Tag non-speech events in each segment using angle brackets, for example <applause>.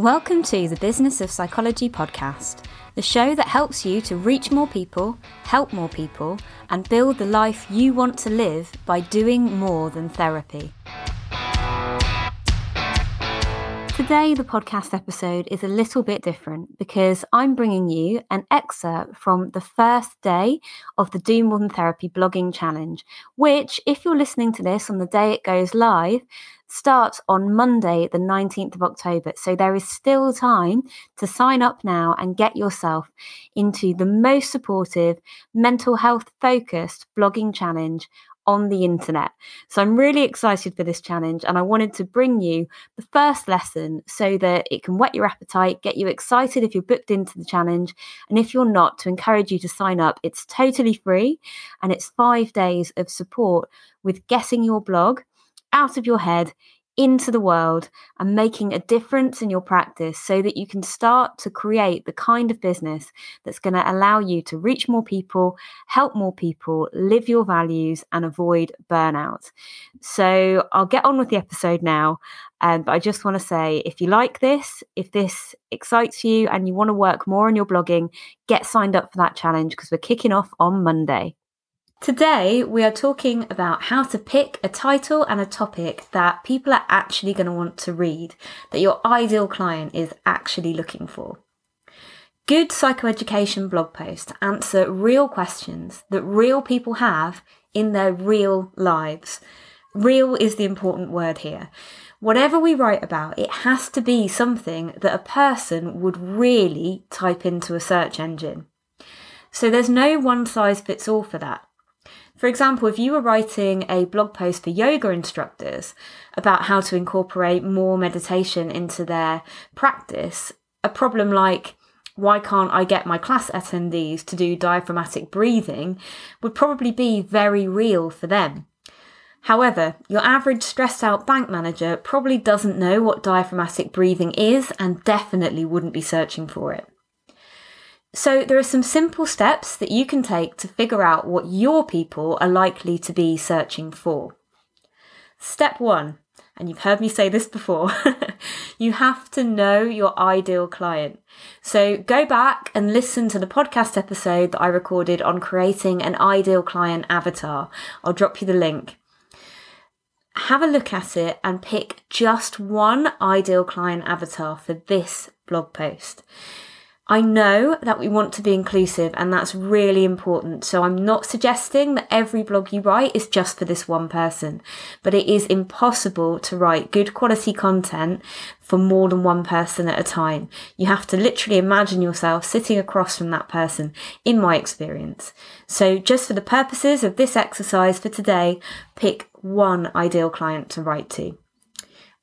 Welcome to the Business of Psychology podcast, the show that helps you to reach more people, help more people, and build the life you want to live by doing more than therapy. Today, the podcast episode is a little bit different because I'm bringing you an excerpt from the first day of the Do More Than Therapy blogging challenge, which, if you're listening to this on the day it goes live, starts on Monday, the 19th of October. So there is still time to sign up now and get yourself into the most supportive, mental health focused blogging challenge on the internet. So I'm really excited for this challenge and I wanted to bring you the first lesson so that it can whet your appetite, get you excited if you're booked into the challenge, and if you're not, to encourage you to sign up. It's totally free and it's five days of support with getting your blog out of your head into the world and making a difference in your practice so that you can start to create the kind of business that's going to allow you to reach more people, help more people, live your values, and avoid burnout. So I'll get on with the episode now. Um, but I just want to say if you like this, if this excites you and you want to work more on your blogging, get signed up for that challenge because we're kicking off on Monday. Today, we are talking about how to pick a title and a topic that people are actually going to want to read, that your ideal client is actually looking for. Good psychoeducation blog posts answer real questions that real people have in their real lives. Real is the important word here. Whatever we write about, it has to be something that a person would really type into a search engine. So there's no one size fits all for that. For example, if you were writing a blog post for yoga instructors about how to incorporate more meditation into their practice, a problem like why can't I get my class attendees to do diaphragmatic breathing would probably be very real for them. However, your average stressed out bank manager probably doesn't know what diaphragmatic breathing is and definitely wouldn't be searching for it. So, there are some simple steps that you can take to figure out what your people are likely to be searching for. Step one, and you've heard me say this before, <laughs> you have to know your ideal client. So, go back and listen to the podcast episode that I recorded on creating an ideal client avatar. I'll drop you the link. Have a look at it and pick just one ideal client avatar for this blog post. I know that we want to be inclusive and that's really important. So I'm not suggesting that every blog you write is just for this one person, but it is impossible to write good quality content for more than one person at a time. You have to literally imagine yourself sitting across from that person, in my experience. So just for the purposes of this exercise for today, pick one ideal client to write to.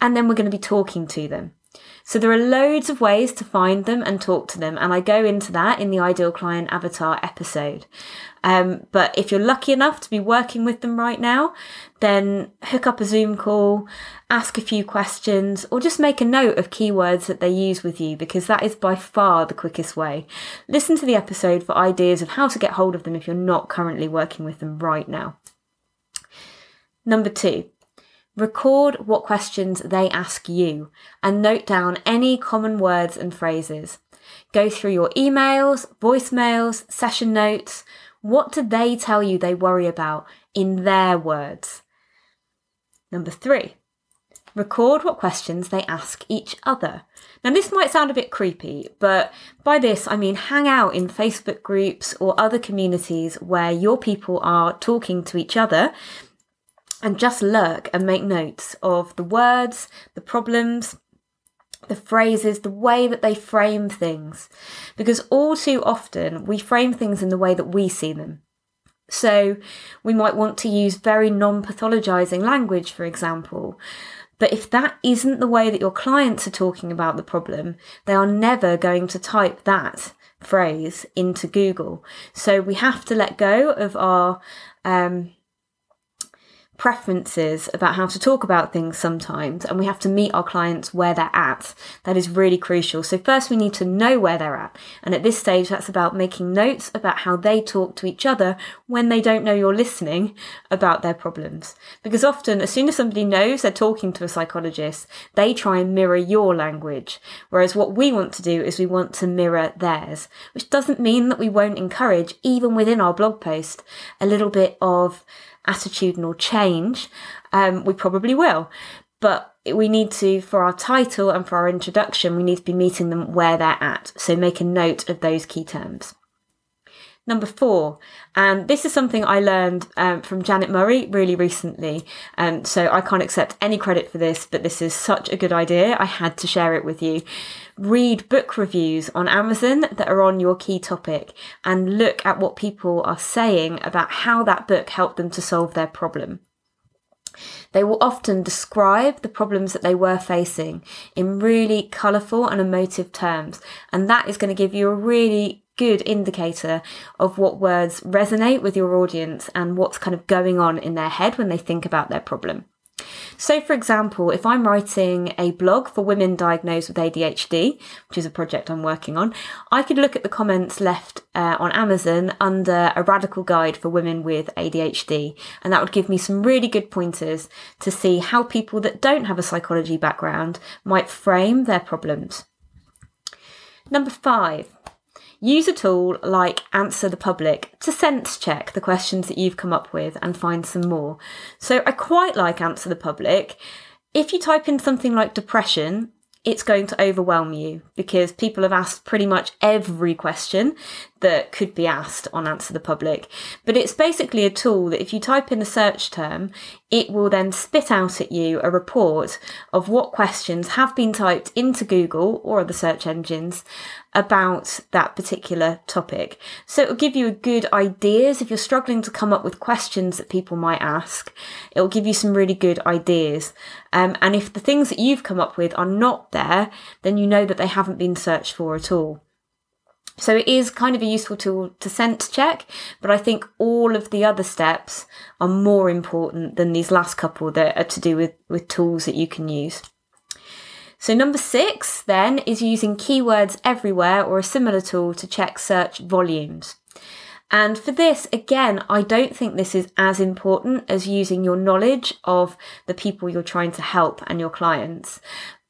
And then we're going to be talking to them. So there are loads of ways to find them and talk to them, and I go into that in the Ideal Client Avatar episode. Um, but if you're lucky enough to be working with them right now, then hook up a Zoom call, ask a few questions, or just make a note of keywords that they use with you because that is by far the quickest way. Listen to the episode for ideas of how to get hold of them if you're not currently working with them right now. Number two, Record what questions they ask you and note down any common words and phrases. Go through your emails, voicemails, session notes. What do they tell you they worry about in their words? Number three, record what questions they ask each other. Now, this might sound a bit creepy, but by this I mean hang out in Facebook groups or other communities where your people are talking to each other and just lurk and make notes of the words, the problems, the phrases, the way that they frame things. Because all too often we frame things in the way that we see them. So we might want to use very non pathologizing language, for example. But if that isn't the way that your clients are talking about the problem, they are never going to type that phrase into Google. So we have to let go of our um, preferences about how to talk about things sometimes, and we have to meet our clients where they're at. That is really crucial. So, first, we need to know where they're at. And at this stage, that's about making notes about how they talk to each other when they don't know you're listening about their problems. Because often, as soon as somebody knows they're talking to a psychologist, they try and mirror your language. Whereas what we want to do is we want to mirror theirs, which doesn't mean that we won't encourage, even within our blog post, a little bit of attitudinal change, um, we probably will. But we need to, for our title and for our introduction, we need to be meeting them where they're at. So make a note of those key terms. Number four, and this is something I learned um, from Janet Murray really recently. Um, so I can't accept any credit for this, but this is such a good idea. I had to share it with you. Read book reviews on Amazon that are on your key topic and look at what people are saying about how that book helped them to solve their problem. They will often describe the problems that they were facing in really colourful and emotive terms, and that is going to give you a really good indicator of what words resonate with your audience and what's kind of going on in their head when they think about their problem. So, for example, if I'm writing a blog for women diagnosed with ADHD, which is a project I'm working on, I could look at the comments left uh, on Amazon under a radical guide for women with ADHD, and that would give me some really good pointers to see how people that don't have a psychology background might frame their problems. Number five, Use a tool like Answer the Public to sense check the questions that you've come up with and find some more. So I quite like Answer the Public. If you type in something like depression, it's going to overwhelm you because people have asked pretty much every question that could be asked on Answer the Public. But it's basically a tool that if you type in a search term, it will then spit out at you a report of what questions have been typed into Google or other search engines about that particular topic. So it'll give you good ideas if you're struggling to come up with questions that people might ask. It'll give you some really good ideas. Um, and if the things that you've come up with are not there, then you know that they haven't been searched for at all. So it is kind of a useful tool to sense check, but I think all of the other steps are more important than these last couple that are to do with, with tools that you can use. So, number six then is using keywords everywhere or a similar tool to check search volumes. And for this, again, I don't think this is as important as using your knowledge of the people you're trying to help and your clients.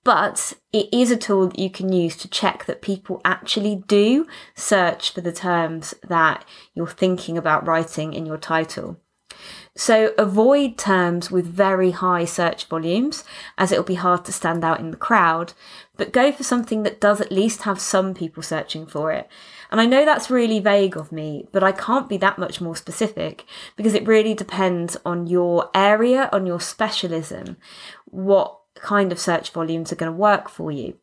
But it is a tool that you can use to check that people actually do search for the terms that you're thinking about writing in your title. So avoid terms with very high search volumes, as it'll be hard to stand out in the crowd, but go for something that does at least have some people searching for it. And I know that's really vague of me, but I can't be that much more specific because it really depends on your area, on your specialism, what kind of search volumes are going to work for you.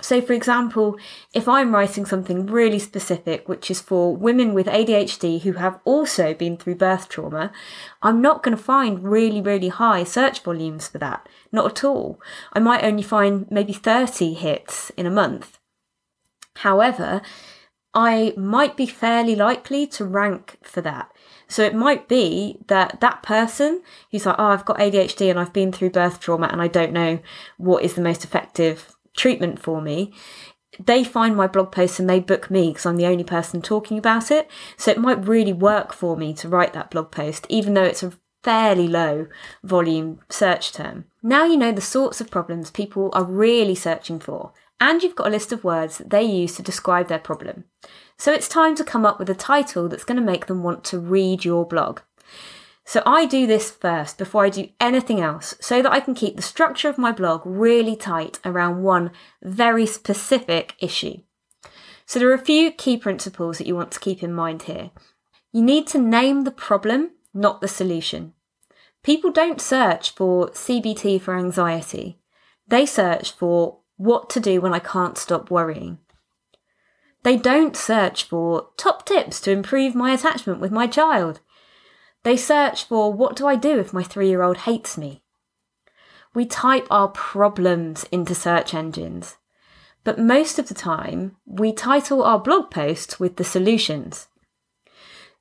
So, for example, if I'm writing something really specific, which is for women with ADHD who have also been through birth trauma, I'm not going to find really, really high search volumes for that. Not at all. I might only find maybe 30 hits in a month. However, I might be fairly likely to rank for that. So it might be that that person who's like, oh, I've got ADHD and I've been through birth trauma and I don't know what is the most effective treatment for me, they find my blog post and they book me because I'm the only person talking about it. So it might really work for me to write that blog post, even though it's a fairly low volume search term. Now you know the sorts of problems people are really searching for, and you've got a list of words that they use to describe their problem. So it's time to come up with a title that's going to make them want to read your blog. So I do this first before I do anything else so that I can keep the structure of my blog really tight around one very specific issue. So there are a few key principles that you want to keep in mind here. You need to name the problem, not the solution. People don't search for CBT for anxiety. They search for what to do when I can't stop worrying. They don't search for top tips to improve my attachment with my child. They search for what do I do if my three year old hates me? We type our problems into search engines, but most of the time we title our blog posts with the solutions.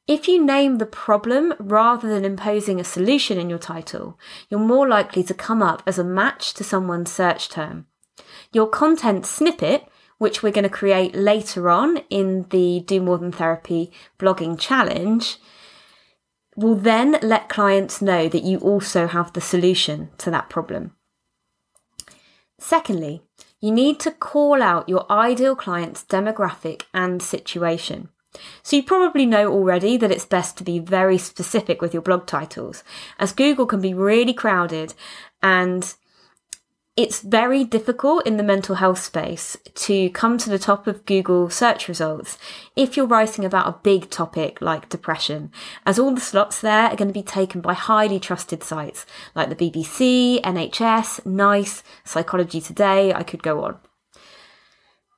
If you name the problem rather than imposing a solution in your title, you're more likely to come up as a match to someone's search term. Your content snippet, which we're going to create later on in the Do More Than Therapy blogging challenge, will then let clients know that you also have the solution to that problem. Secondly, you need to call out your ideal client's demographic and situation. So, you probably know already that it's best to be very specific with your blog titles, as Google can be really crowded and it's very difficult in the mental health space to come to the top of Google search results if you're writing about a big topic like depression, as all the slots there are going to be taken by highly trusted sites like the BBC, NHS, NICE, Psychology Today, I could go on.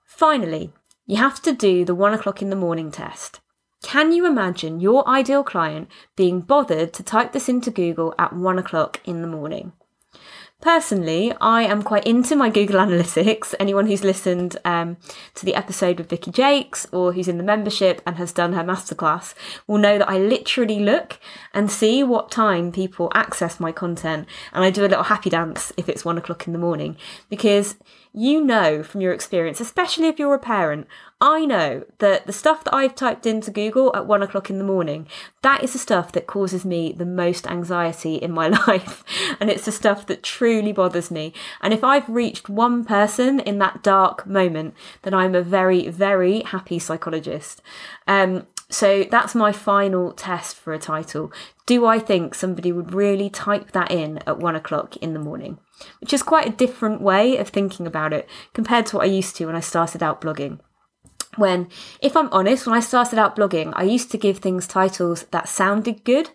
Finally, you have to do the one o'clock in the morning test. Can you imagine your ideal client being bothered to type this into Google at one o'clock in the morning? Personally, I am quite into my Google Analytics. Anyone who's listened um, to the episode with Vicky Jakes or who's in the membership and has done her masterclass will know that I literally look and see what time people access my content. And I do a little happy dance if it's one o'clock in the morning because you know from your experience, especially if you're a parent, I know that the stuff that I've typed into Google at one o'clock in the morning, that is the stuff that causes me the most anxiety in my <laughs> life. And it's the stuff that truly bothers me. And if I've reached one person in that dark moment, then I'm a very, very happy psychologist. Um, so that's my final test for a title. Do I think somebody would really type that in at one o'clock in the morning? which is quite a different way of thinking about it compared to what I used to when I started out blogging. When, if I'm honest, when I started out blogging, I used to give things titles that sounded good.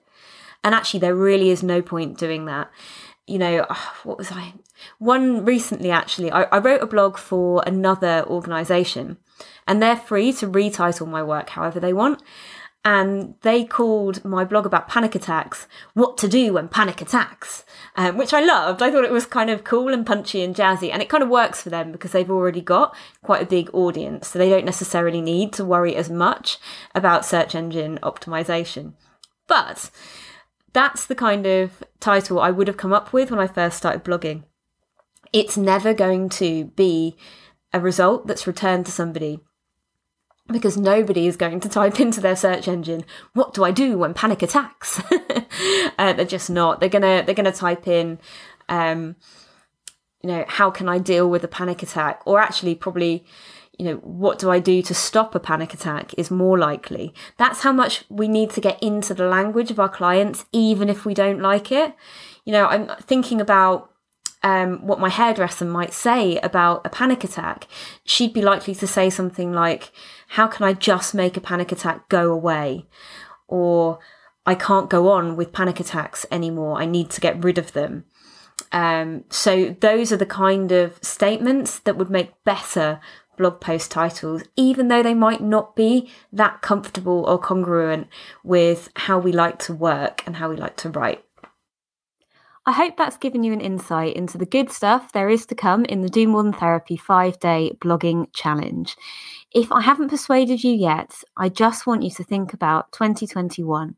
And actually, there really is no point doing that. You know, ah, what was I? One recently, actually, I, I wrote a blog for another organisation, and they're free to retitle my work however they want and they called my blog about panic attacks what to do when panic attacks um, which i loved. I thought it was kind of cool and punchy and jazzy and it kind of works for them because they've already got quite a big audience so they don't necessarily need to worry as much about search engine optimization. But that's the kind of title i would have come up with when i first started blogging. It's never going to be a result that's returned to somebody because nobody is going to type into their search engine what do i do when panic attacks? <laughs> Uh, they're just not. They're gonna they're gonna type in um, you know how can i deal with a panic attack? Or actually probably you know what do i do to stop a panic attack? is more likely. That's how much we need to get into the language of our clients even if we don't like it. You know i'm thinking about um, what my hairdresser might say about a panic attack, she'd be likely to say something like, How can I just make a panic attack go away? Or, I can't go on with panic attacks anymore. I need to get rid of them. Um, so, those are the kind of statements that would make better blog post titles, even though they might not be that comfortable or congruent with how we like to work and how we like to write. I hope that's given you an insight into the good stuff there is to come in the Do More Than Therapy five day blogging challenge. If I haven't persuaded you yet, I just want you to think about 2021.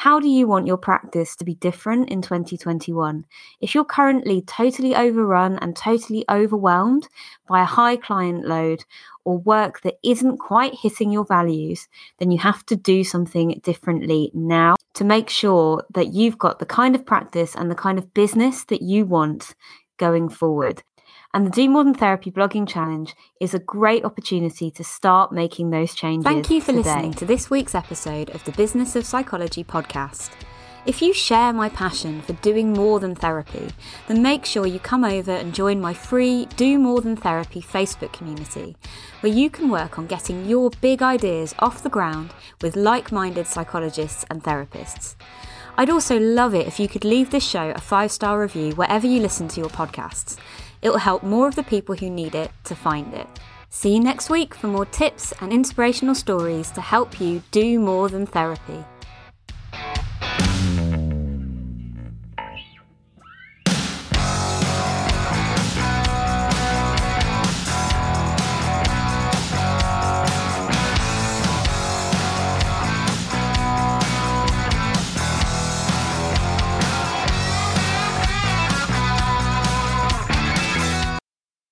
How do you want your practice to be different in 2021? If you're currently totally overrun and totally overwhelmed by a high client load or work that isn't quite hitting your values, then you have to do something differently now to make sure that you've got the kind of practice and the kind of business that you want going forward. And the Do More Than Therapy blogging challenge is a great opportunity to start making those changes. Thank you for today. listening to this week's episode of the Business of Psychology podcast. If you share my passion for doing more than therapy, then make sure you come over and join my free Do More Than Therapy Facebook community, where you can work on getting your big ideas off the ground with like minded psychologists and therapists. I'd also love it if you could leave this show a five star review wherever you listen to your podcasts. It will help more of the people who need it to find it. See you next week for more tips and inspirational stories to help you do more than therapy.